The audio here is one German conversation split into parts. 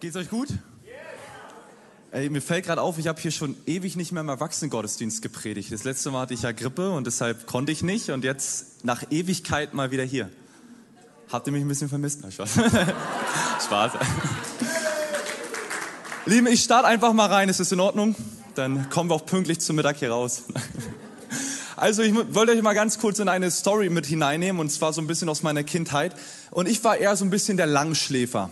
Geht's euch gut? Ey, mir fällt gerade auf, ich habe hier schon ewig nicht mehr im Erwachsenengottesdienst gepredigt. Das letzte Mal hatte ich ja Grippe und deshalb konnte ich nicht und jetzt nach Ewigkeit mal wieder hier. Habt ihr mich ein bisschen vermisst? Na, Spaß. Spaß. Lieben, ich starte einfach mal rein. Ist das in Ordnung? Dann kommen wir auch pünktlich zum Mittag hier raus. Also ich wollte euch mal ganz kurz in eine Story mit hineinnehmen und zwar so ein bisschen aus meiner Kindheit. Und ich war eher so ein bisschen der Langschläfer.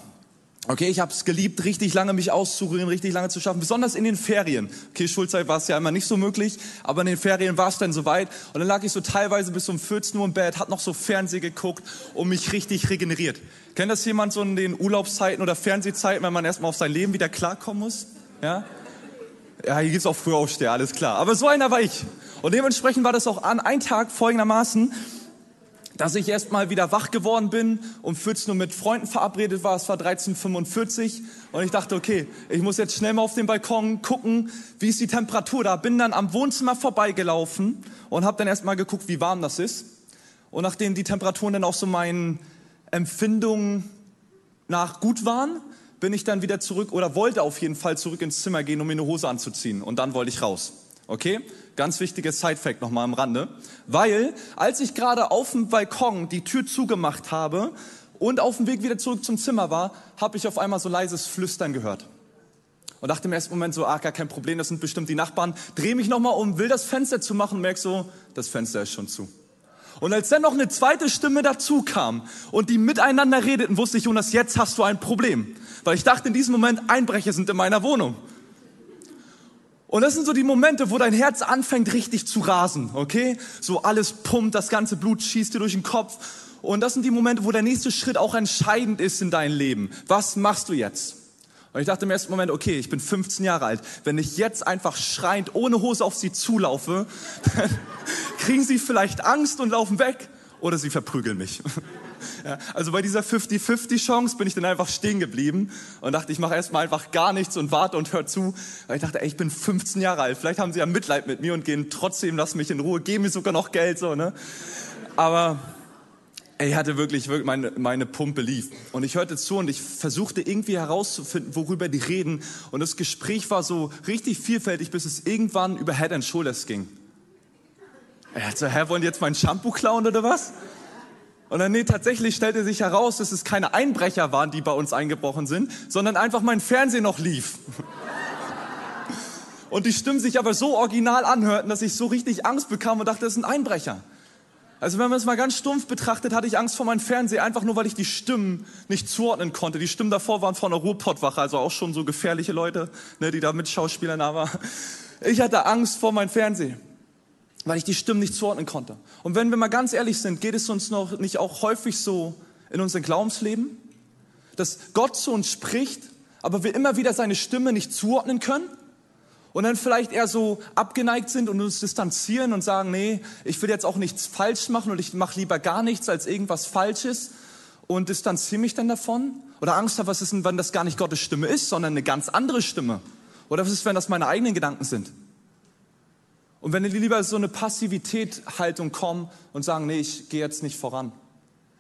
Okay, ich habe es geliebt, richtig lange mich auszurieren, richtig lange zu schaffen, besonders in den Ferien. Okay, Schulzeit war es ja immer nicht so möglich, aber in den Ferien war es dann soweit und dann lag ich so teilweise bis um 14 Uhr im Bett, hat noch so Fernseh geguckt und mich richtig regeneriert. Kennt das jemand so in den Urlaubszeiten oder Fernsehzeiten, wenn man erstmal auf sein Leben wieder klarkommen muss? Ja? Ja, hier gibt's auch früher Aufsteher, alles klar. Aber so einer war ich. Und dementsprechend war das auch an ein Tag folgendermaßen dass ich erst mal wieder wach geworden bin, um 14 Uhr mit Freunden verabredet war, es war 13.45 und ich dachte, okay, ich muss jetzt schnell mal auf den Balkon gucken, wie ist die Temperatur da. Bin dann am Wohnzimmer vorbeigelaufen und habe dann erst mal geguckt, wie warm das ist. Und nachdem die Temperaturen dann auch so meinen Empfindungen nach gut waren, bin ich dann wieder zurück oder wollte auf jeden Fall zurück ins Zimmer gehen, um mir eine Hose anzuziehen. Und dann wollte ich raus. Okay? Ganz wichtiges Side-Fact nochmal am Rande. Weil, als ich gerade auf dem Balkon die Tür zugemacht habe und auf dem Weg wieder zurück zum Zimmer war, habe ich auf einmal so leises Flüstern gehört. Und dachte im ersten Moment so, ah, gar kein Problem, das sind bestimmt die Nachbarn. Drehe mich nochmal um, will das Fenster zumachen und merke so, das Fenster ist schon zu. Und als dann noch eine zweite Stimme dazu kam und die miteinander redeten, wusste ich, Jonas, jetzt hast du ein Problem. Weil ich dachte in diesem Moment, Einbrecher sind in meiner Wohnung. Und das sind so die Momente, wo dein Herz anfängt richtig zu rasen, okay? So alles pumpt, das ganze Blut schießt dir durch den Kopf. Und das sind die Momente, wo der nächste Schritt auch entscheidend ist in deinem Leben. Was machst du jetzt? Und ich dachte im ersten Moment, okay, ich bin 15 Jahre alt. Wenn ich jetzt einfach schreiend ohne Hose auf sie zulaufe, dann kriegen sie vielleicht Angst und laufen weg oder sie verprügeln mich. Ja, also bei dieser 50-50 Chance bin ich dann einfach stehen geblieben und dachte, ich mache erstmal einfach gar nichts und warte und hör zu. Weil ich dachte, ey, ich bin 15 Jahre alt, vielleicht haben sie ja Mitleid mit mir und gehen trotzdem, lass mich in Ruhe, geben mir sogar noch Geld, so, ne? Aber ich hatte wirklich, wirklich meine, meine Pumpe lief. Und ich hörte zu und ich versuchte irgendwie herauszufinden, worüber die reden. Und das Gespräch war so richtig vielfältig, bis es irgendwann über Head and Shoulders ging. Er hat so, hä, wollen die jetzt mein Shampoo klauen oder was? Und dann, nee, tatsächlich stellte sich heraus, dass es keine Einbrecher waren, die bei uns eingebrochen sind, sondern einfach mein Fernsehen noch lief. Und die Stimmen sich aber so original anhörten, dass ich so richtig Angst bekam und dachte, das sind Einbrecher. Also wenn man es mal ganz stumpf betrachtet, hatte ich Angst vor meinem Fernseher, einfach nur, weil ich die Stimmen nicht zuordnen konnte. Die Stimmen davor waren von der Ruhrpottwache, also auch schon so gefährliche Leute, ne, die da mit Schauspielern da waren. Ich hatte Angst vor meinem Fernseher weil ich die Stimmen nicht zuordnen konnte. Und wenn wir mal ganz ehrlich sind, geht es uns noch nicht auch häufig so in unserem Glaubensleben, dass Gott zu uns spricht, aber wir immer wieder seine Stimme nicht zuordnen können und dann vielleicht eher so abgeneigt sind und uns distanzieren und sagen, nee, ich will jetzt auch nichts falsch machen und ich mache lieber gar nichts als irgendwas Falsches und distanziere mich dann davon oder Angst habe, was ist denn, wenn das gar nicht Gottes Stimme ist, sondern eine ganz andere Stimme oder was ist, wenn das meine eigenen Gedanken sind? Und wenn die lieber so eine Passivität-Haltung kommen und sagen, nee, ich gehe jetzt nicht voran.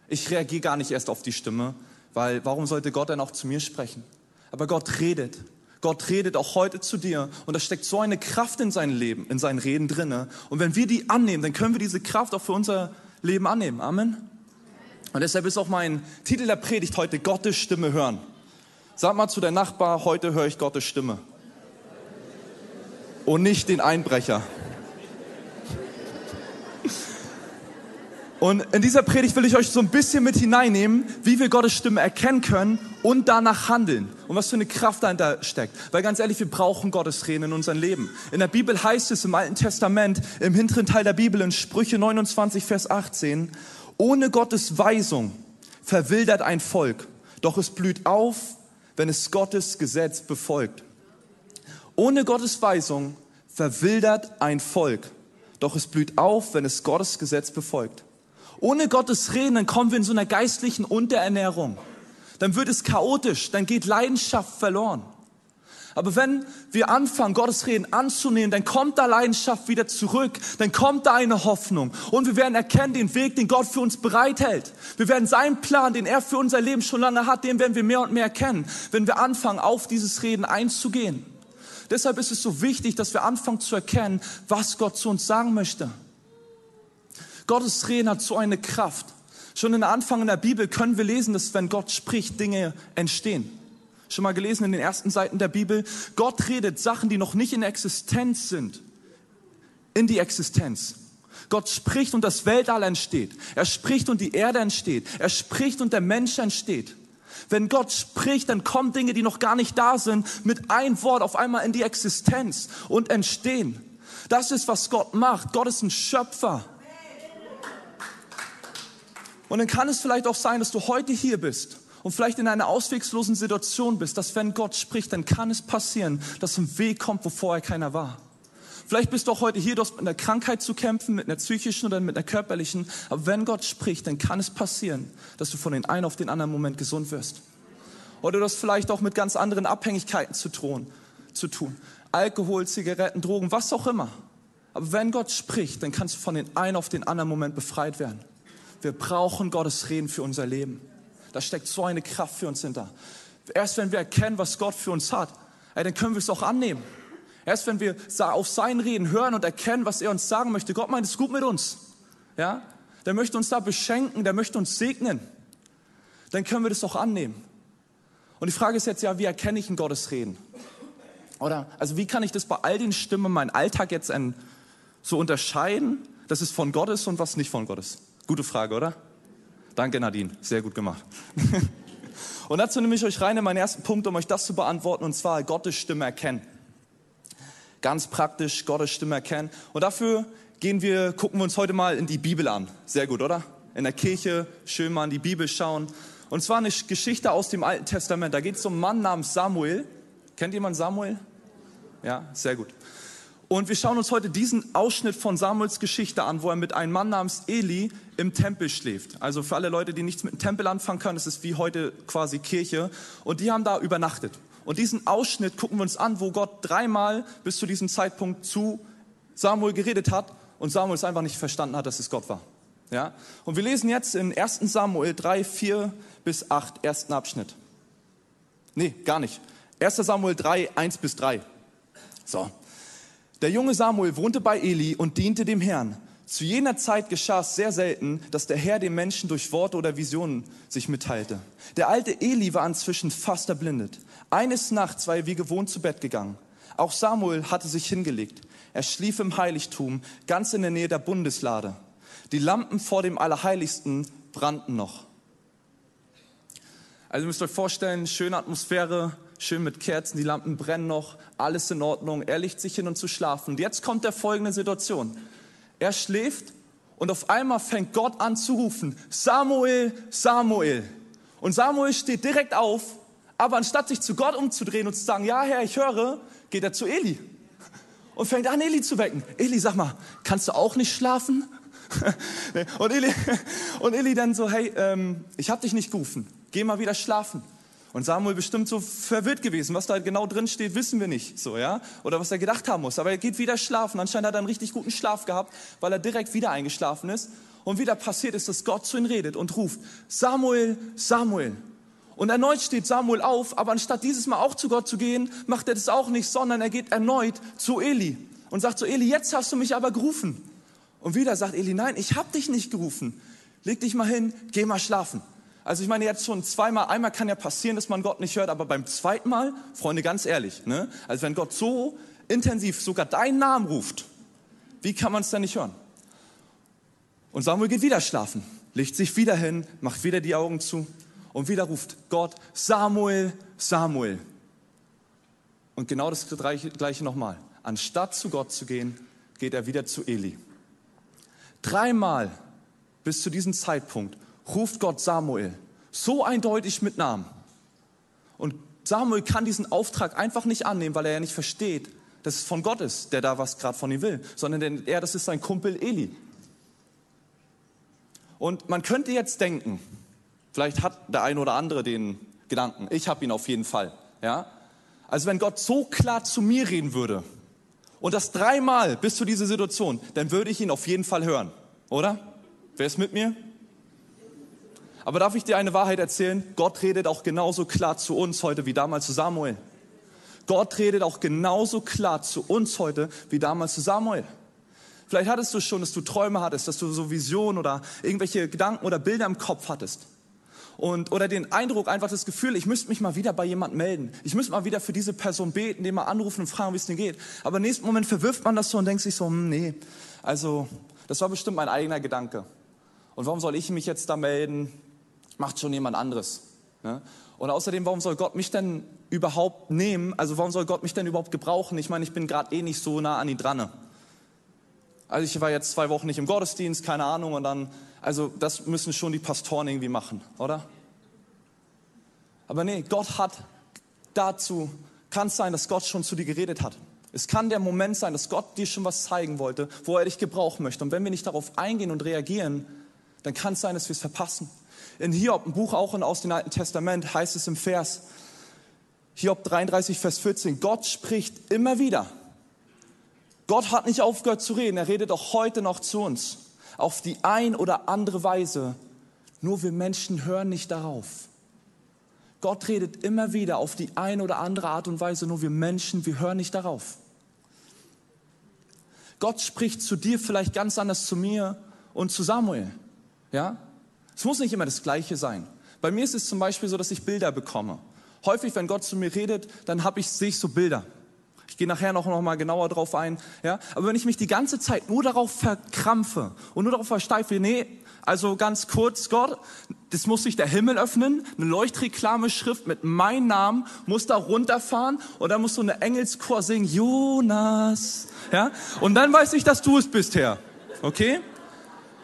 Ich reagiere gar nicht erst auf die Stimme, weil warum sollte Gott dann auch zu mir sprechen? Aber Gott redet. Gott redet auch heute zu dir und da steckt so eine Kraft in sein Leben, in seinen Reden drinne. Und wenn wir die annehmen, dann können wir diese Kraft auch für unser Leben annehmen. Amen. Und deshalb ist auch mein Titel der Predigt heute Gottes Stimme hören. Sag mal zu deinem Nachbar, heute höre ich Gottes Stimme. Und nicht den Einbrecher. Und in dieser Predigt will ich euch so ein bisschen mit hineinnehmen, wie wir Gottes Stimme erkennen können und danach handeln. Und was für eine Kraft dahinter steckt. Weil ganz ehrlich, wir brauchen Gottes Reden in unserem Leben. In der Bibel heißt es im Alten Testament, im hinteren Teil der Bibel in Sprüche 29, Vers 18, ohne Gottes Weisung verwildert ein Volk, doch es blüht auf, wenn es Gottes Gesetz befolgt. Ohne Gottes Weisung verwildert ein Volk, doch es blüht auf, wenn es Gottes Gesetz befolgt. Ohne Gottes Reden, dann kommen wir in so einer geistlichen Unterernährung. Dann wird es chaotisch, dann geht Leidenschaft verloren. Aber wenn wir anfangen, Gottes Reden anzunehmen, dann kommt da Leidenschaft wieder zurück, dann kommt da eine Hoffnung und wir werden erkennen den Weg, den Gott für uns bereithält. Wir werden seinen Plan, den er für unser Leben schon lange hat, den werden wir mehr und mehr erkennen, wenn wir anfangen, auf dieses Reden einzugehen. Deshalb ist es so wichtig, dass wir anfangen zu erkennen, was Gott zu uns sagen möchte. Gottes Reden hat so eine Kraft. Schon in der Anfang in der Bibel können wir lesen, dass wenn Gott spricht, Dinge entstehen. Schon mal gelesen in den ersten Seiten der Bibel. Gott redet Sachen, die noch nicht in Existenz sind, in die Existenz. Gott spricht und das Weltall entsteht. Er spricht und die Erde entsteht. Er spricht und der Mensch entsteht. Wenn Gott spricht, dann kommen Dinge, die noch gar nicht da sind, mit ein Wort auf einmal in die Existenz und entstehen. Das ist, was Gott macht. Gott ist ein Schöpfer. Und dann kann es vielleicht auch sein, dass du heute hier bist und vielleicht in einer auswegslosen Situation bist, dass wenn Gott spricht, dann kann es passieren, dass ein Weg kommt, wo vorher keiner war. Vielleicht bist du auch heute hier, du hast mit einer Krankheit zu kämpfen, mit einer psychischen oder mit einer körperlichen. Aber wenn Gott spricht, dann kann es passieren, dass du von den einen auf den anderen Moment gesund wirst. Oder du hast vielleicht auch mit ganz anderen Abhängigkeiten zu tun. Zu tun. Alkohol, Zigaretten, Drogen, was auch immer. Aber wenn Gott spricht, dann kannst du von den einen auf den anderen Moment befreit werden. Wir brauchen Gottes Reden für unser Leben. Da steckt so eine Kraft für uns hinter. Erst wenn wir erkennen, was Gott für uns hat, dann können wir es auch annehmen. Erst wenn wir auf sein Reden hören und erkennen, was er uns sagen möchte, Gott meint es gut mit uns, ja, der möchte uns da beschenken, der möchte uns segnen, dann können wir das auch annehmen. Und die Frage ist jetzt ja, wie erkenne ich ein Gottes Reden? Oder, also wie kann ich das bei all den Stimmen meinen Alltag jetzt ein, so unterscheiden, dass es von Gott ist und was nicht von Gott ist? Gute Frage, oder? Danke, Nadine. Sehr gut gemacht. und dazu nehme ich euch rein in meinen ersten Punkt, um euch das zu beantworten, und zwar Gottes Stimme erkennen ganz praktisch Gottes Stimme erkennen. Und dafür gehen wir, gucken wir uns heute mal in die Bibel an. Sehr gut, oder? In der Kirche schön mal in die Bibel schauen. Und zwar eine Geschichte aus dem Alten Testament. Da geht es um einen Mann namens Samuel. Kennt jemand Samuel? Ja, sehr gut. Und wir schauen uns heute diesen Ausschnitt von Samuels Geschichte an, wo er mit einem Mann namens Eli im Tempel schläft. Also für alle Leute, die nichts mit dem Tempel anfangen können, das ist wie heute quasi Kirche. Und die haben da übernachtet. Und diesen Ausschnitt gucken wir uns an, wo Gott dreimal bis zu diesem Zeitpunkt zu Samuel geredet hat und Samuel es einfach nicht verstanden hat, dass es Gott war. Ja? Und wir lesen jetzt in 1 Samuel 3, 4 bis 8, ersten Abschnitt. Nee, gar nicht. 1 Samuel 3, 1 bis 3. So. Der junge Samuel wohnte bei Eli und diente dem Herrn. Zu jener Zeit geschah es sehr selten, dass der Herr den Menschen durch Worte oder Visionen sich mitteilte. Der alte Eli war inzwischen fast erblindet. Eines Nachts war er wie gewohnt zu Bett gegangen. Auch Samuel hatte sich hingelegt. Er schlief im Heiligtum, ganz in der Nähe der Bundeslade. Die Lampen vor dem Allerheiligsten brannten noch. Also ihr müsst euch vorstellen, schöne Atmosphäre, schön mit Kerzen, die Lampen brennen noch, alles in Ordnung. Er legt sich hin und zu schlafen. Und jetzt kommt der folgende Situation. Er schläft und auf einmal fängt Gott an zu rufen, Samuel, Samuel. Und Samuel steht direkt auf aber anstatt sich zu Gott umzudrehen und zu sagen, ja Herr, ich höre, geht er zu Eli und fängt an, Eli zu wecken. Eli, sag mal, kannst du auch nicht schlafen? und, Eli, und Eli dann so, hey, ähm, ich habe dich nicht gerufen, geh mal wieder schlafen. Und Samuel bestimmt so verwirrt gewesen. Was da genau drin steht, wissen wir nicht. So, ja? Oder was er gedacht haben muss. Aber er geht wieder schlafen. Anscheinend hat er einen richtig guten Schlaf gehabt, weil er direkt wieder eingeschlafen ist. Und wieder passiert ist, dass Gott zu ihm redet und ruft, Samuel, Samuel. Und erneut steht Samuel auf, aber anstatt dieses Mal auch zu Gott zu gehen, macht er das auch nicht, sondern er geht erneut zu Eli und sagt zu Eli, jetzt hast du mich aber gerufen. Und wieder sagt Eli, nein, ich habe dich nicht gerufen. Leg dich mal hin, geh mal schlafen. Also ich meine jetzt schon zweimal, einmal kann ja passieren, dass man Gott nicht hört, aber beim zweiten Mal, Freunde, ganz ehrlich, ne? also wenn Gott so intensiv sogar deinen Namen ruft, wie kann man es denn nicht hören? Und Samuel geht wieder schlafen, legt sich wieder hin, macht wieder die Augen zu und wieder ruft Gott Samuel, Samuel. Und genau das gleiche nochmal. Anstatt zu Gott zu gehen, geht er wieder zu Eli. Dreimal bis zu diesem Zeitpunkt ruft Gott Samuel so eindeutig mit Namen. Und Samuel kann diesen Auftrag einfach nicht annehmen, weil er ja nicht versteht, dass es von Gott ist, der da was gerade von ihm will, sondern er, das ist sein Kumpel Eli. Und man könnte jetzt denken, Vielleicht hat der eine oder andere den Gedanken. Ich habe ihn auf jeden Fall. Ja? Also wenn Gott so klar zu mir reden würde und das dreimal bis zu dieser Situation, dann würde ich ihn auf jeden Fall hören, oder? Wer ist mit mir? Aber darf ich dir eine Wahrheit erzählen? Gott redet auch genauso klar zu uns heute wie damals zu Samuel. Gott redet auch genauso klar zu uns heute wie damals zu Samuel. Vielleicht hattest du schon, dass du Träume hattest, dass du so Visionen oder irgendwelche Gedanken oder Bilder im Kopf hattest. Und, oder den Eindruck, einfach das Gefühl, ich müsste mich mal wieder bei jemandem melden. Ich müsste mal wieder für diese Person beten, den mal anrufen und fragen, wie es denn geht. Aber im nächsten Moment verwirft man das so und denkt sich so, hm, nee, also das war bestimmt mein eigener Gedanke. Und warum soll ich mich jetzt da melden? Macht schon jemand anderes. Ne? Und außerdem, warum soll Gott mich denn überhaupt nehmen? Also warum soll Gott mich denn überhaupt gebrauchen? Ich meine, ich bin gerade eh nicht so nah an ihn dran. Ne? Also ich war jetzt zwei Wochen nicht im Gottesdienst, keine Ahnung, und dann, also das müssen schon die Pastoren irgendwie machen, oder? Aber nee, Gott hat dazu, kann es sein, dass Gott schon zu dir geredet hat. Es kann der Moment sein, dass Gott dir schon was zeigen wollte, wo er dich gebrauchen möchte. Und wenn wir nicht darauf eingehen und reagieren, dann kann es sein, dass wir es verpassen. In Hiob, ein Buch auch aus dem Alten Testament, heißt es im Vers, Hiob 33, Vers 14, Gott spricht immer wieder Gott hat nicht aufgehört zu reden, er redet auch heute noch zu uns. Auf die ein oder andere Weise. Nur wir Menschen hören nicht darauf. Gott redet immer wieder auf die ein oder andere Art und Weise, nur wir Menschen, wir hören nicht darauf. Gott spricht zu dir vielleicht ganz anders zu mir und zu Samuel. Ja? Es muss nicht immer das Gleiche sein. Bei mir ist es zum Beispiel so, dass ich Bilder bekomme. Häufig, wenn Gott zu mir redet, dann habe ich, sehe ich so Bilder. Ich gehe nachher noch, noch mal genauer drauf ein. Ja? Aber wenn ich mich die ganze Zeit nur darauf verkrampfe und nur darauf versteife, nee, also ganz kurz, Gott, das muss sich der Himmel öffnen, eine Leuchtreklame-Schrift mit meinem Namen muss da runterfahren und dann muss so eine Engelschor singen, Jonas. Ja? Und dann weiß ich, dass du es bist, Herr. Okay?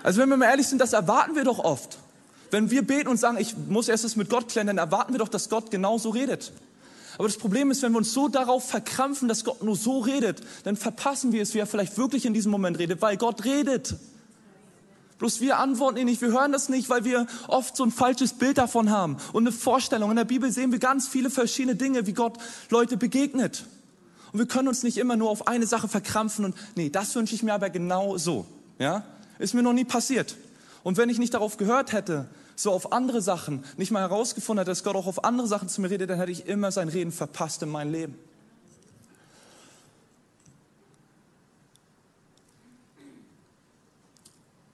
Also wenn wir mal ehrlich sind, das erwarten wir doch oft. Wenn wir beten und sagen, ich muss erst es mit Gott klären, dann erwarten wir doch, dass Gott genauso redet. Aber das Problem ist, wenn wir uns so darauf verkrampfen, dass Gott nur so redet, dann verpassen wir es, wie er vielleicht wirklich in diesem Moment redet, weil Gott redet. Bloß wir antworten ihn nicht, wir hören das nicht, weil wir oft so ein falsches Bild davon haben und eine Vorstellung. In der Bibel sehen wir ganz viele verschiedene Dinge, wie Gott Leute begegnet. Und wir können uns nicht immer nur auf eine Sache verkrampfen und nee, das wünsche ich mir aber genau so. Ja? Ist mir noch nie passiert. Und wenn ich nicht darauf gehört hätte, so auf andere Sachen, nicht mal herausgefunden hätte, dass Gott auch auf andere Sachen zu mir redet, dann hätte ich immer sein Reden verpasst in meinem Leben.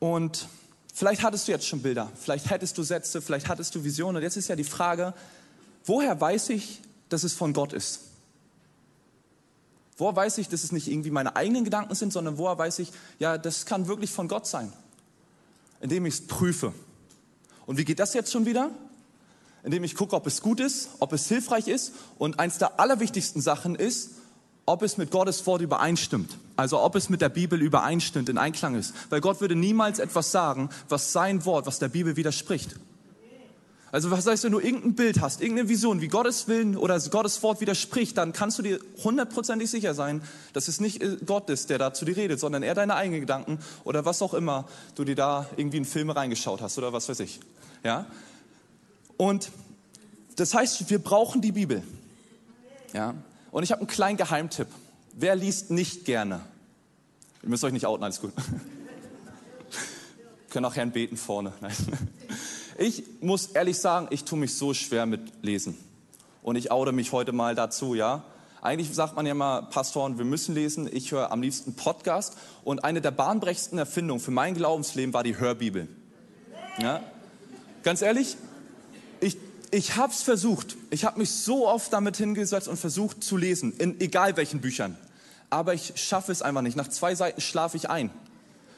Und vielleicht hattest du jetzt schon Bilder, vielleicht hättest du Sätze, vielleicht hattest du Visionen. Und jetzt ist ja die Frage, woher weiß ich, dass es von Gott ist? Woher weiß ich, dass es nicht irgendwie meine eigenen Gedanken sind, sondern woher weiß ich, ja, das kann wirklich von Gott sein? Indem ich es prüfe. Und wie geht das jetzt schon wieder? Indem ich gucke, ob es gut ist, ob es hilfreich ist. Und eins der allerwichtigsten Sachen ist, ob es mit Gottes Wort übereinstimmt. Also ob es mit der Bibel übereinstimmt, in Einklang ist. Weil Gott würde niemals etwas sagen, was sein Wort, was der Bibel widerspricht. Also was heißt, wenn du irgendein Bild hast, irgendeine Vision, wie Gottes Willen oder Gottes Wort widerspricht, dann kannst du dir hundertprozentig sicher sein, dass es nicht äh, Gott ist, der da zu dir redet, sondern er deine eigenen Gedanken oder was auch immer du dir da irgendwie in Filme reingeschaut hast oder was weiß ich. Ja? Und das heißt, wir brauchen die Bibel. Ja? Und ich habe einen kleinen Geheimtipp. Wer liest nicht gerne? Ihr müsst euch nicht outen, alles gut. Können auch Herrn beten vorne. Nein. Ich muss ehrlich sagen, ich tue mich so schwer mit Lesen. Und ich oute mich heute mal dazu, ja. Eigentlich sagt man ja immer, Pastoren, wir müssen lesen. Ich höre am liebsten Podcast. Und eine der bahnbrechendsten Erfindungen für mein Glaubensleben war die Hörbibel. Ja. Ganz ehrlich, ich, ich habe es versucht. Ich habe mich so oft damit hingesetzt und versucht zu lesen, in egal welchen Büchern. Aber ich schaffe es einfach nicht. Nach zwei Seiten schlafe ich ein,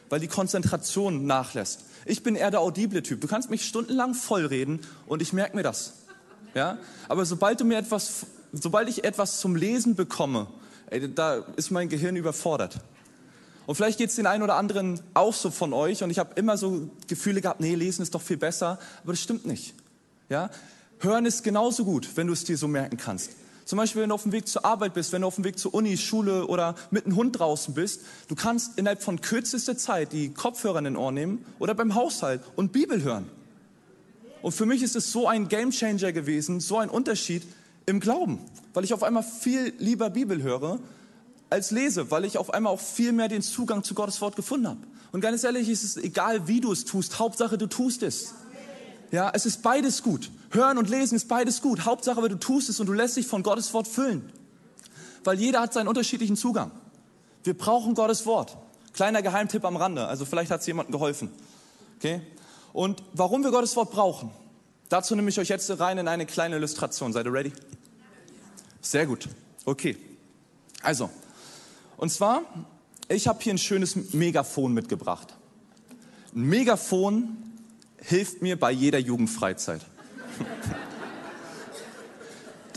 weil die Konzentration nachlässt. Ich bin eher der audible Typ. Du kannst mich stundenlang vollreden und ich merke mir das. Ja? Aber sobald du mir etwas, sobald ich etwas zum Lesen bekomme, ey, da ist mein Gehirn überfordert. Und vielleicht geht es den einen oder anderen auch so von euch und ich habe immer so Gefühle gehabt, nee, lesen ist doch viel besser, aber das stimmt nicht. Ja? Hören ist genauso gut, wenn du es dir so merken kannst. Zum Beispiel, wenn du auf dem Weg zur Arbeit bist, wenn du auf dem Weg zur Uni, Schule oder mit einem Hund draußen bist, du kannst innerhalb von kürzester Zeit die Kopfhörer in den Ohr nehmen oder beim Haushalt und Bibel hören. Und für mich ist es so ein Gamechanger gewesen, so ein Unterschied. im Glauben, weil ich auf einmal viel lieber Bibel höre als lese, weil ich auf einmal auch viel mehr den Zugang zu Gottes Wort gefunden habe. Und ganz ehrlich, ist es egal, wie du es tust, Hauptsache du tust es. Ja, es ist beides gut. Hören und lesen ist beides gut. Hauptsache, aber du tust es und du lässt dich von Gottes Wort füllen. Weil jeder hat seinen unterschiedlichen Zugang. Wir brauchen Gottes Wort. Kleiner Geheimtipp am Rande, also vielleicht hat es jemandem geholfen. Okay? Und warum wir Gottes Wort brauchen, dazu nehme ich euch jetzt rein in eine kleine Illustration. Seid ihr ready? Sehr gut. Okay. Also, und zwar, ich habe hier ein schönes Megafon mitgebracht. Ein Megafon hilft mir bei jeder Jugendfreizeit.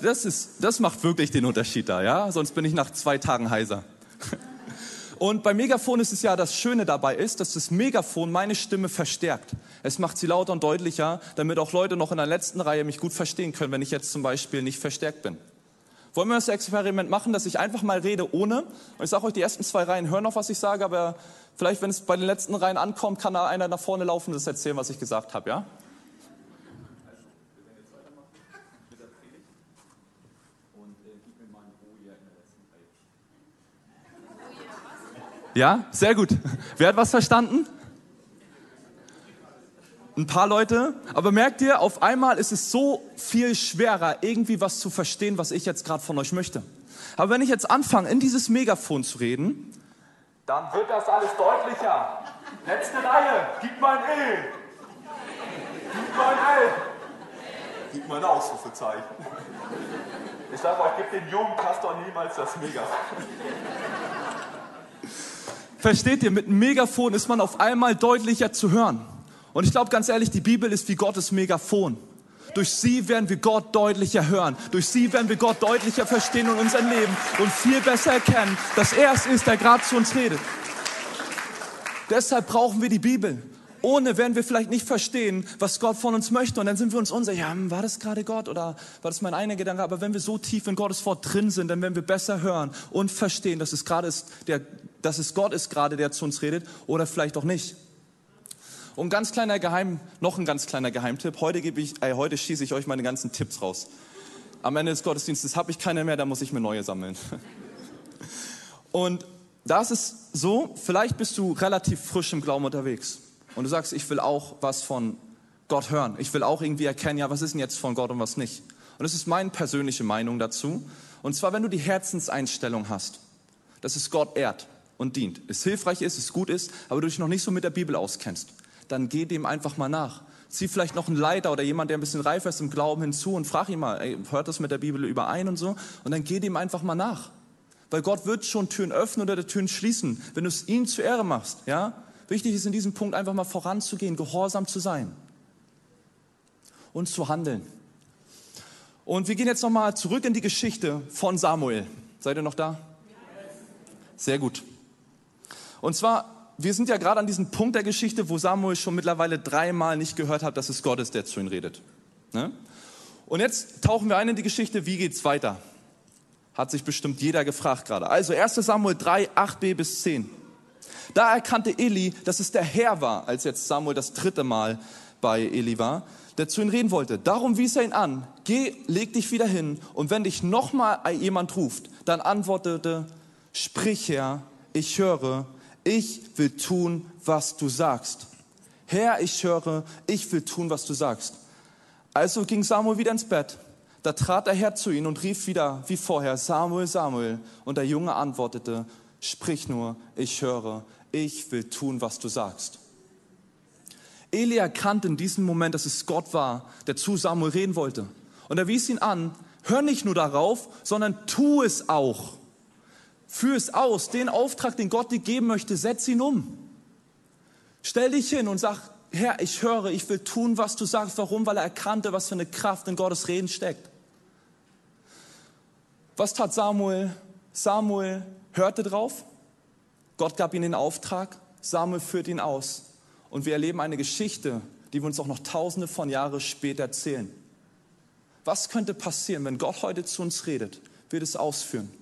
Das, ist, das macht wirklich den Unterschied da, ja? Sonst bin ich nach zwei Tagen heiser. Und beim Megafon ist es ja, das Schöne dabei ist, dass das Megafon meine Stimme verstärkt. Es macht sie lauter und deutlicher, damit auch Leute noch in der letzten Reihe mich gut verstehen können, wenn ich jetzt zum Beispiel nicht verstärkt bin. Wollen wir das Experiment machen, dass ich einfach mal rede ohne? Und ich sage euch, die ersten zwei Reihen hören noch, was ich sage, aber vielleicht, wenn es bei den letzten Reihen ankommt, kann da einer nach vorne laufen und das erzählen, was ich gesagt habe, ja? Ja, sehr gut. Wer hat was verstanden? ein paar Leute, aber merkt ihr, auf einmal ist es so viel schwerer, irgendwie was zu verstehen, was ich jetzt gerade von euch möchte. Aber wenn ich jetzt anfange, in dieses Megafon zu reden, dann wird das alles deutlicher. Letzte Reihe, gib mal ein E. Gib mal ein L. Gib mal ein Ausrufezeichen. Ich sage euch, gib den jungen Pastor niemals das Megafon. Versteht ihr, mit einem Megafon ist man auf einmal deutlicher zu hören. Und ich glaube ganz ehrlich, die Bibel ist wie Gottes Megafon. Durch sie werden wir Gott deutlicher hören. Durch sie werden wir Gott deutlicher verstehen in unserem Leben und viel besser erkennen, dass er es ist, der gerade zu uns redet. Deshalb brauchen wir die Bibel. Ohne werden wir vielleicht nicht verstehen, was Gott von uns möchte. Und dann sind wir uns unsicher, ja, hm, war das gerade Gott oder war das mein eigener Gedanke? Aber wenn wir so tief in Gottes Wort drin sind, dann werden wir besser hören und verstehen, dass es gerade ist, der, dass es Gott ist gerade, der zu uns redet oder vielleicht auch nicht. Und ganz kleiner Geheim, noch ein ganz kleiner Geheimtipp. Heute gebe ich, äh, heute schieße ich euch meine ganzen Tipps raus. Am Ende des Gottesdienstes habe ich keine mehr, da muss ich mir neue sammeln. Und da ist es so, vielleicht bist du relativ frisch im Glauben unterwegs. Und du sagst, ich will auch was von Gott hören. Ich will auch irgendwie erkennen, ja, was ist denn jetzt von Gott und was nicht. Und das ist meine persönliche Meinung dazu. Und zwar, wenn du die Herzenseinstellung hast, dass es Gott ehrt und dient, es hilfreich ist, es gut ist, aber du dich noch nicht so mit der Bibel auskennst, dann geh dem einfach mal nach. Zieh vielleicht noch einen Leiter oder jemand, der ein bisschen reifer ist im Glauben hinzu und frag ihn mal, ey, hört das mit der Bibel überein und so? Und dann geh dem einfach mal nach. Weil Gott wird schon Türen öffnen oder Türen schließen, wenn du es ihm zu Ehre machst, ja? Wichtig ist in diesem Punkt einfach mal voranzugehen, gehorsam zu sein und zu handeln. Und wir gehen jetzt nochmal zurück in die Geschichte von Samuel. Seid ihr noch da? Sehr gut. Und zwar wir sind ja gerade an diesem Punkt der Geschichte, wo Samuel schon mittlerweile dreimal nicht gehört hat, dass es Gott ist, der zu ihm redet. Ne? Und jetzt tauchen wir ein in die Geschichte, wie geht's weiter? Hat sich bestimmt jeder gefragt gerade. Also 1 Samuel 3, 8b bis 10. Da erkannte Eli, dass es der Herr war, als jetzt Samuel das dritte Mal bei Eli war, der zu ihm reden wollte. Darum wies er ihn an, geh, leg dich wieder hin und wenn dich nochmal jemand ruft, dann antwortete, sprich Herr, ich höre, ich will tun, was du sagst. Herr, ich höre, ich will tun, was du sagst. Also ging Samuel wieder ins Bett. Da trat der Herr zu ihm und rief wieder wie vorher, Samuel, Samuel. Und der Junge antwortete, sprich nur, ich höre, ich will tun, was du sagst. Eli erkannte in diesem Moment, dass es Gott war, der zu Samuel reden wollte. Und er wies ihn an, hör nicht nur darauf, sondern tu es auch. Führ es aus. Den Auftrag, den Gott dir geben möchte, setz ihn um. Stell dich hin und sag, Herr, ich höre, ich will tun, was du sagst. Warum? Weil er erkannte, was für eine Kraft in Gottes Reden steckt. Was tat Samuel? Samuel hörte drauf. Gott gab ihm den Auftrag. Samuel führt ihn aus. Und wir erleben eine Geschichte, die wir uns auch noch tausende von Jahren später erzählen. Was könnte passieren, wenn Gott heute zu uns redet? Wird es ausführen.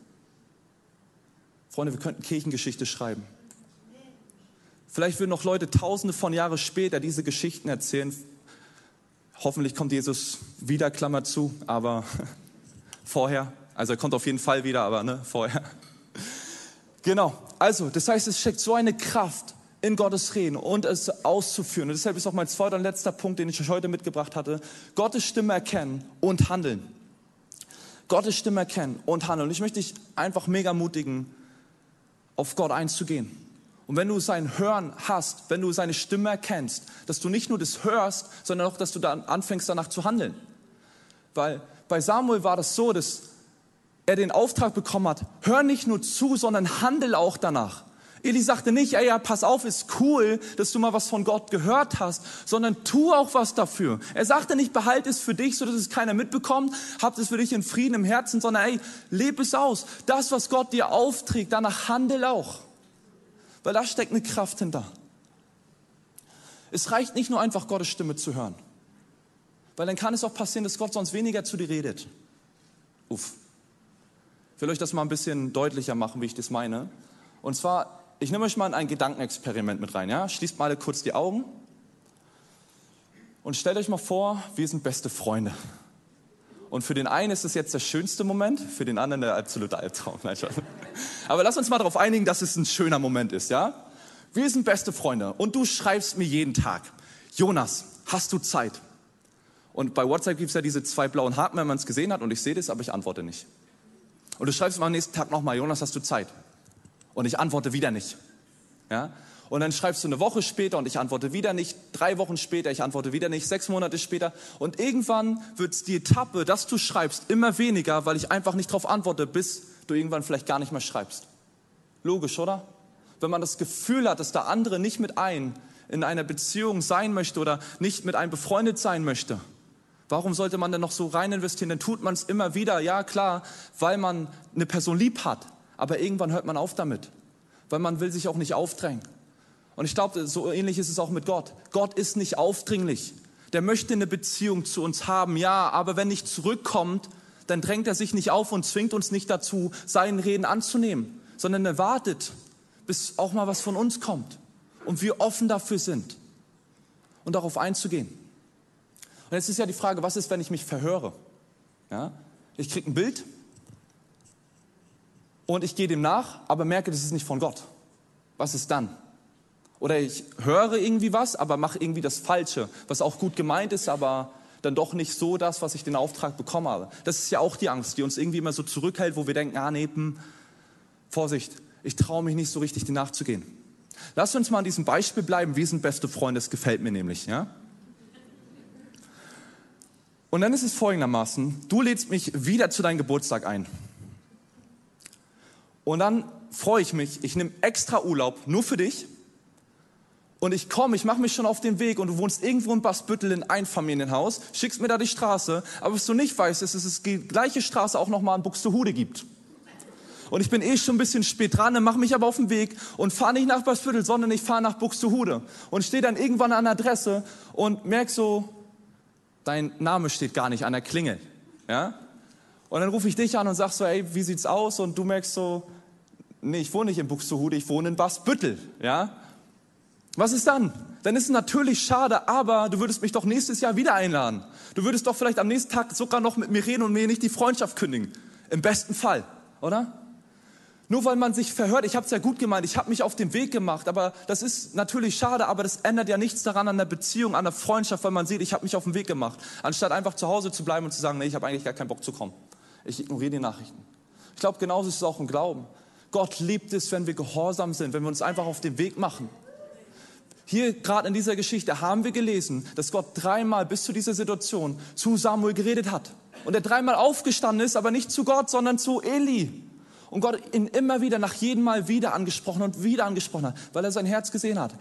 Freunde, wir könnten Kirchengeschichte schreiben. Vielleicht würden noch Leute tausende von Jahren später diese Geschichten erzählen. Hoffentlich kommt Jesus wieder, Klammer zu, aber vorher. Also er kommt auf jeden Fall wieder, aber ne, vorher. Genau. Also, das heißt, es steckt so eine Kraft in Gottes Reden und es auszuführen. Und deshalb ist auch mein zweiter und letzter Punkt, den ich euch heute mitgebracht hatte. Gottes Stimme erkennen und handeln. Gottes Stimme erkennen und handeln. Und ich möchte dich einfach mega mutigen, auf Gott einzugehen. Und wenn du sein Hören hast, wenn du seine Stimme erkennst, dass du nicht nur das hörst, sondern auch, dass du dann anfängst danach zu handeln. Weil bei Samuel war das so, dass er den Auftrag bekommen hat, hör nicht nur zu, sondern handel auch danach. Eli sagte nicht, ey, ja, pass auf, ist cool, dass du mal was von Gott gehört hast, sondern tu auch was dafür. Er sagte nicht, behalte es für dich, so dass es keiner mitbekommt, habt es für dich in Frieden im Herzen, sondern ey, lebe es aus. Das, was Gott dir aufträgt, danach handel auch. Weil da steckt eine Kraft hinter. Es reicht nicht nur einfach, Gottes Stimme zu hören. Weil dann kann es auch passieren, dass Gott sonst weniger zu dir redet. Uff. Ich will euch das mal ein bisschen deutlicher machen, wie ich das meine. Und zwar ich nehme euch mal in ein Gedankenexperiment mit rein. Ja? Schließt mal kurz die Augen und stellt euch mal vor, wir sind beste Freunde. Und für den einen ist es jetzt der schönste Moment, für den anderen der absolute Albtraum. Aber lass uns mal darauf einigen, dass es ein schöner Moment ist, ja? Wir sind beste Freunde und du schreibst mir jeden Tag, Jonas, hast du Zeit? Und bei WhatsApp gibt es ja diese zwei blauen Haken, wenn man es gesehen hat und ich sehe das, aber ich antworte nicht. Und du schreibst mir am nächsten Tag nochmal, Jonas, hast du Zeit? Und ich antworte wieder nicht. Ja? Und dann schreibst du eine Woche später und ich antworte wieder nicht, drei Wochen später, ich antworte wieder nicht, sechs Monate später. Und irgendwann wird die Etappe, dass du schreibst, immer weniger, weil ich einfach nicht darauf antworte, bis du irgendwann vielleicht gar nicht mehr schreibst. Logisch, oder? Wenn man das Gefühl hat, dass der andere nicht mit ein in einer Beziehung sein möchte oder nicht mit einem befreundet sein möchte, warum sollte man denn noch so rein investieren? Dann tut man es immer wieder, ja klar, weil man eine Person lieb hat aber irgendwann hört man auf damit, weil man will sich auch nicht aufdrängen. Und ich glaube, so ähnlich ist es auch mit Gott. Gott ist nicht aufdringlich. Der möchte eine Beziehung zu uns haben, ja, aber wenn nicht zurückkommt, dann drängt er sich nicht auf und zwingt uns nicht dazu, seinen Reden anzunehmen, sondern er wartet, bis auch mal was von uns kommt und wir offen dafür sind und darauf einzugehen. Und jetzt ist ja die Frage, was ist, wenn ich mich verhöre? Ja? Ich kriege ein Bild und ich gehe dem nach, aber merke, das ist nicht von Gott. Was ist dann? Oder ich höre irgendwie was, aber mache irgendwie das Falsche, was auch gut gemeint ist, aber dann doch nicht so das, was ich den Auftrag bekommen habe. Das ist ja auch die Angst, die uns irgendwie immer so zurückhält, wo wir denken, ah nee, hm, Vorsicht, ich traue mich nicht so richtig, dem nachzugehen. Lass uns mal an diesem Beispiel bleiben. Wir sind beste Freunde, das gefällt mir nämlich. Ja? Und dann ist es folgendermaßen, du lädst mich wieder zu deinem Geburtstag ein. Und dann freue ich mich, ich nehme extra Urlaub nur für dich. Und ich komme, ich mache mich schon auf den Weg und du wohnst irgendwo in Basbüttel in Einfamilienhaus, schickst mir da die Straße, aber was du nicht weißt, ist, dass es die gleiche Straße auch nochmal in Buxtehude gibt. Und ich bin eh schon ein bisschen spät dran, mache mich aber auf den Weg und fahre nicht nach Basbüttel, sondern ich fahre nach Buxtehude und stehe dann irgendwann an der Adresse und merk so, dein Name steht gar nicht an der Klingel. Ja? Und dann rufe ich dich an und sag so, ey, wie sieht's aus? Und du merkst so, nee, ich wohne nicht in Buxtehude, ich wohne in Basbüttel, ja? Was ist dann? Dann ist es natürlich schade, aber du würdest mich doch nächstes Jahr wieder einladen. Du würdest doch vielleicht am nächsten Tag sogar noch mit mir reden und mir nicht die Freundschaft kündigen. Im besten Fall, oder? Nur weil man sich verhört, ich habe es ja gut gemeint, ich habe mich auf den Weg gemacht, aber das ist natürlich schade, aber das ändert ja nichts daran an der Beziehung, an der Freundschaft, weil man sieht, ich habe mich auf den Weg gemacht, anstatt einfach zu Hause zu bleiben und zu sagen, nee, ich habe eigentlich gar keinen Bock zu kommen. Ich ignoriere die Nachrichten. Ich glaube, genauso ist es auch im Glauben. Gott liebt es, wenn wir gehorsam sind, wenn wir uns einfach auf den Weg machen. Hier gerade in dieser Geschichte haben wir gelesen, dass Gott dreimal bis zu dieser Situation zu Samuel geredet hat. Und er dreimal aufgestanden ist, aber nicht zu Gott, sondern zu Eli. Und Gott ihn immer wieder, nach jedem Mal wieder angesprochen und wieder angesprochen hat, weil er sein Herz gesehen hat.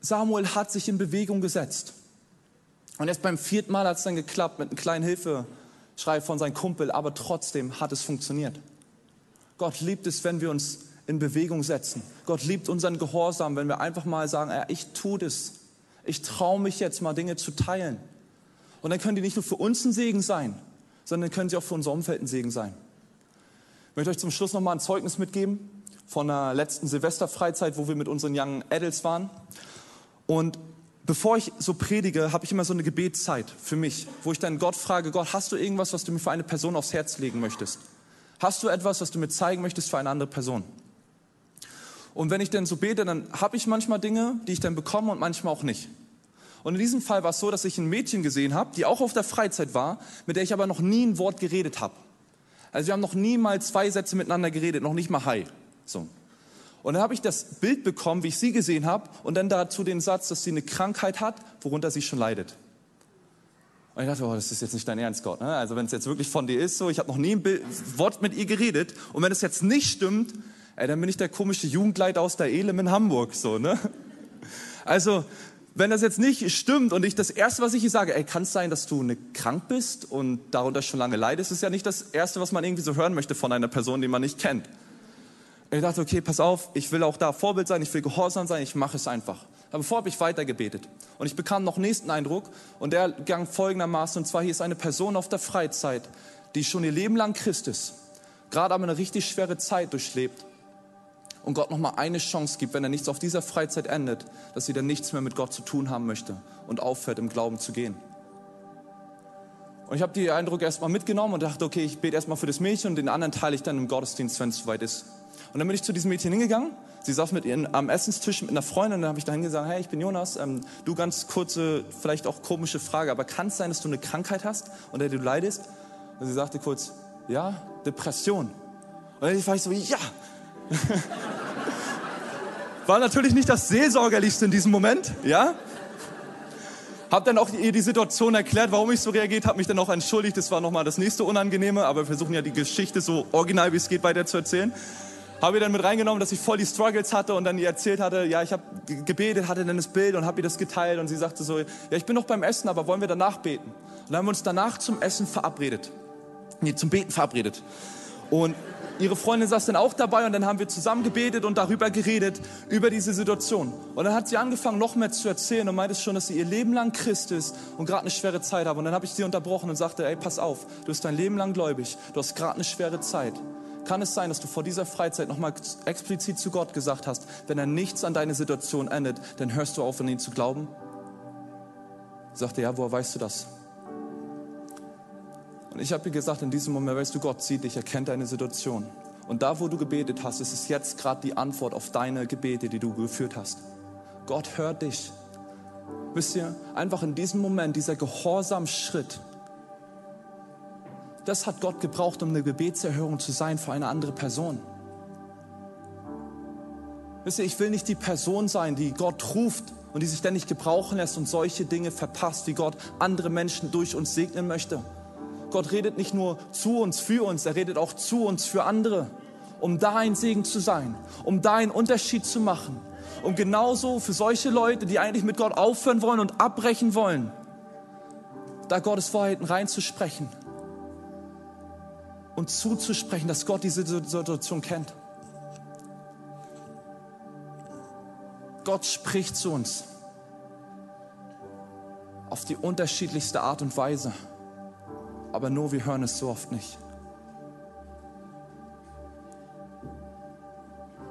Samuel hat sich in Bewegung gesetzt. Und erst beim vierten Mal hat es dann geklappt mit einem kleinen Hilfeschrei von seinem Kumpel, aber trotzdem hat es funktioniert. Gott liebt es, wenn wir uns in Bewegung setzen. Gott liebt unseren Gehorsam, wenn wir einfach mal sagen, ja, ich tue das. Ich traue mich jetzt mal Dinge zu teilen. Und dann können die nicht nur für uns ein Segen sein, sondern können sie auch für unser Umfeld ein Segen sein. Ich möchte euch zum Schluss noch mal ein Zeugnis mitgeben von der letzten Silvesterfreizeit, wo wir mit unseren Young Adults waren. Und bevor ich so predige, habe ich immer so eine Gebetszeit für mich, wo ich dann Gott frage, Gott, hast du irgendwas, was du mir für eine Person aufs Herz legen möchtest? Hast du etwas, was du mir zeigen möchtest für eine andere Person? Und wenn ich dann so bete, dann habe ich manchmal Dinge, die ich dann bekomme und manchmal auch nicht. Und in diesem Fall war es so, dass ich ein Mädchen gesehen habe, die auch auf der Freizeit war, mit der ich aber noch nie ein Wort geredet habe. Also wir haben noch nie mal zwei Sätze miteinander geredet, noch nicht mal Hi. So. Und dann habe ich das Bild bekommen, wie ich sie gesehen habe, und dann dazu den Satz, dass sie eine Krankheit hat, worunter sie schon leidet. Und ich dachte, oh, das ist jetzt nicht dein Ernst, Gott. Ne? Also wenn es jetzt wirklich von dir ist, so, ich habe noch nie ein Bild, Wort mit ihr geredet, und wenn es jetzt nicht stimmt, ey, dann bin ich der komische Jugendleiter aus der Elem in Hamburg, so, ne? Also, wenn das jetzt nicht stimmt und ich das Erste, was ich hier sage, kann es sein, dass du eine krank bist und darunter schon lange leidest, ist ja nicht das Erste, was man irgendwie so hören möchte von einer Person, die man nicht kennt. Ich dachte, okay, pass auf, ich will auch da Vorbild sein, ich will gehorsam sein, ich mache es einfach. Aber vorher habe ich weiter gebetet. Und ich bekam noch nächsten Eindruck und der gang folgendermaßen, und zwar hier ist eine Person auf der Freizeit, die schon ihr Leben lang Christ ist, gerade aber eine richtig schwere Zeit durchlebt und Gott nochmal eine Chance gibt, wenn er nichts auf dieser Freizeit endet, dass sie dann nichts mehr mit Gott zu tun haben möchte und aufhört, im Glauben zu gehen. Und ich habe die Eindrücke erstmal mitgenommen und dachte, okay, ich bete erstmal für das Mädchen und den anderen teile ich dann im Gottesdienst, wenn es soweit ist. Und dann bin ich zu diesem Mädchen hingegangen. Sie saß mit ihr am Essenstisch mit einer Freundin und dann habe ich dahin gesagt, hey, ich bin Jonas, ähm, du ganz kurze, vielleicht auch komische Frage, aber kann es sein, dass du eine Krankheit hast, unter der du leidest? Und sie sagte kurz, ja, Depression. Und dann war ich so, ja. War natürlich nicht das Seelsorgerlichste in diesem Moment, ja. Hab dann auch ihr die Situation erklärt, warum ich so reagiert, habe mich dann auch entschuldigt. Das war nochmal das nächste Unangenehme, aber wir versuchen ja die Geschichte so original wie es geht weiter zu erzählen. Habe ihr dann mit reingenommen, dass ich voll die Struggles hatte und dann ihr erzählt hatte, ja, ich habe gebetet, hatte dann das Bild und habe ihr das geteilt und sie sagte so, ja, ich bin noch beim Essen, aber wollen wir danach beten? Und dann haben wir uns danach zum Essen verabredet. Nee, zum Beten verabredet. Und ihre Freundin saß dann auch dabei und dann haben wir zusammen gebetet und darüber geredet, über diese Situation. Und dann hat sie angefangen, noch mehr zu erzählen und meinte schon, dass sie ihr Leben lang Christ ist und gerade eine schwere Zeit hat. Und dann habe ich sie unterbrochen und sagte, ey, pass auf, du bist dein Leben lang gläubig, du hast gerade eine schwere Zeit. Kann es sein, dass du vor dieser Freizeit nochmal explizit zu Gott gesagt hast, wenn er nichts an deine Situation endet, dann hörst du auf, an ihn zu glauben? Sagte, ja, woher weißt du das? Und ich habe ihr gesagt, in diesem Moment, weißt du, Gott sieht dich, er kennt deine Situation. Und da, wo du gebetet hast, ist es jetzt gerade die Antwort auf deine Gebete, die du geführt hast. Gott hört dich. Wisst ihr, einfach in diesem Moment, dieser Gehorsamschritt, das hat Gott gebraucht, um eine Gebetserhörung zu sein für eine andere Person. Wisst ihr, ich will nicht die Person sein, die Gott ruft und die sich dann nicht gebrauchen lässt und solche Dinge verpasst, wie Gott andere Menschen durch uns segnen möchte. Gott redet nicht nur zu uns, für uns, er redet auch zu uns, für andere, um da ein Segen zu sein, um da einen Unterschied zu machen, um genauso für solche Leute, die eigentlich mit Gott aufhören wollen und abbrechen wollen, da Gottes Wahrheiten reinzusprechen und zuzusprechen, dass Gott diese Situation kennt. Gott spricht zu uns auf die unterschiedlichste Art und Weise, aber nur wir hören es so oft nicht.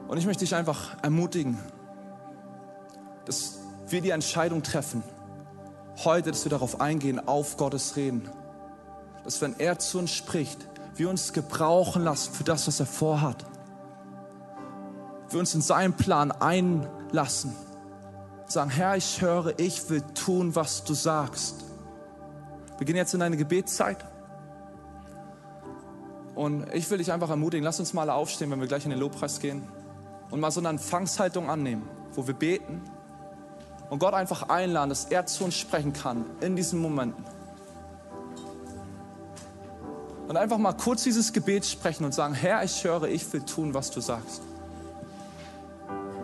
Und ich möchte dich einfach ermutigen, dass wir die Entscheidung treffen, heute, dass wir darauf eingehen, auf Gottes Reden. Dass wenn er zu uns spricht, wir uns gebrauchen lassen für das, was er vorhat. Wir uns in seinen Plan einlassen. Sagen, Herr, ich höre, ich will tun, was du sagst. Wir gehen jetzt in eine Gebetszeit. Und ich will dich einfach ermutigen, lass uns mal aufstehen, wenn wir gleich in den Lobpreis gehen. Und mal so eine Empfangshaltung annehmen, wo wir beten und Gott einfach einladen, dass er zu uns sprechen kann in diesen Momenten. Und einfach mal kurz dieses Gebet sprechen und sagen, Herr, ich höre, ich will tun, was du sagst.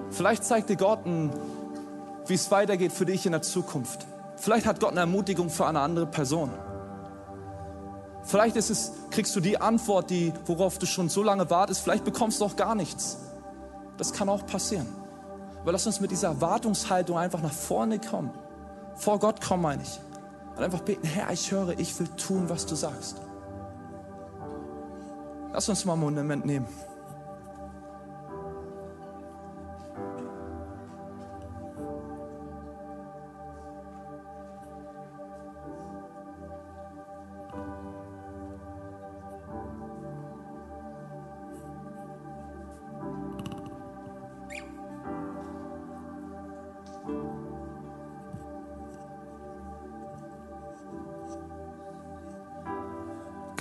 Vielleicht zeigt dir Gott, wie es weitergeht für dich in der Zukunft. Vielleicht hat Gott eine Ermutigung für eine andere Person. Vielleicht es, kriegst du die Antwort, die, worauf du schon so lange wartest. Vielleicht bekommst du auch gar nichts. Das kann auch passieren. Aber lass uns mit dieser Erwartungshaltung einfach nach vorne kommen. Vor Gott kommen, meine ich. Und einfach beten, Herr, ich höre, ich will tun, was du sagst. Lass uns mal einen Moment nehmen.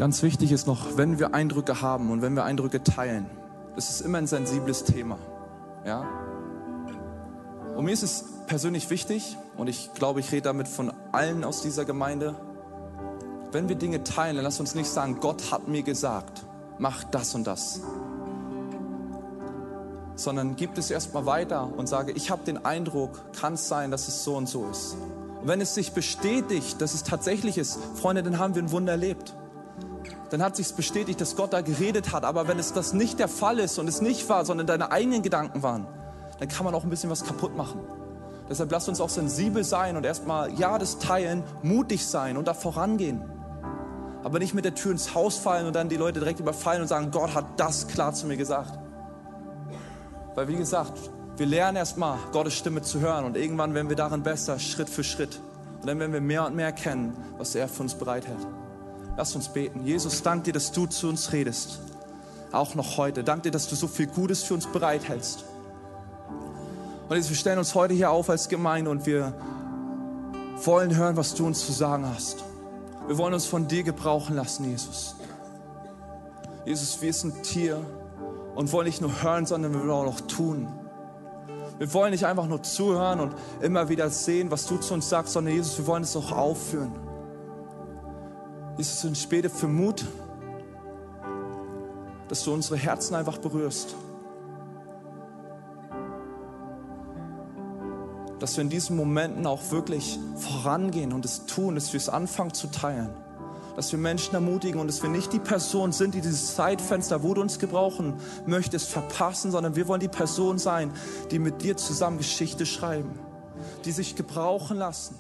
Ganz wichtig ist noch, wenn wir Eindrücke haben und wenn wir Eindrücke teilen, das ist immer ein sensibles Thema. Ja? Und mir ist es persönlich wichtig, und ich glaube, ich rede damit von allen aus dieser Gemeinde, wenn wir Dinge teilen, dann lass uns nicht sagen, Gott hat mir gesagt, mach das und das. Sondern gib es erstmal weiter und sage, ich habe den Eindruck, kann es sein, dass es so und so ist. Und wenn es sich bestätigt, dass es tatsächlich ist, Freunde, dann haben wir ein Wunder erlebt dann hat sich bestätigt, dass Gott da geredet hat. Aber wenn es das nicht der Fall ist und es nicht war, sondern deine eigenen Gedanken waren, dann kann man auch ein bisschen was kaputt machen. Deshalb lasst uns auch sensibel sein und erstmal, ja, das teilen, mutig sein und da vorangehen. Aber nicht mit der Tür ins Haus fallen und dann die Leute direkt überfallen und sagen, Gott hat das klar zu mir gesagt. Weil wie gesagt, wir lernen erstmal Gottes Stimme zu hören und irgendwann werden wir darin besser, Schritt für Schritt. Und dann werden wir mehr und mehr erkennen, was er für uns bereithält. Lass uns beten. Jesus, dank dir, dass du zu uns redest. Auch noch heute. Dank dir, dass du so viel Gutes für uns bereithältst. Und Jesus, wir stellen uns heute hier auf als Gemeinde und wir wollen hören, was du uns zu sagen hast. Wir wollen uns von dir gebrauchen lassen, Jesus. Jesus, wir sind hier und wollen nicht nur hören, sondern wir wollen auch tun. Wir wollen nicht einfach nur zuhören und immer wieder sehen, was du zu uns sagst, sondern Jesus, wir wollen es auch aufführen. Jesus, ich bete für Mut, dass du unsere Herzen einfach berührst. Dass wir in diesen Momenten auch wirklich vorangehen und es tun, dass wir es anfangen zu teilen. Dass wir Menschen ermutigen und dass wir nicht die Person sind, die dieses Zeitfenster, wo du uns gebrauchen möchtest, verpassen, sondern wir wollen die Person sein, die mit dir zusammen Geschichte schreiben, die sich gebrauchen lassen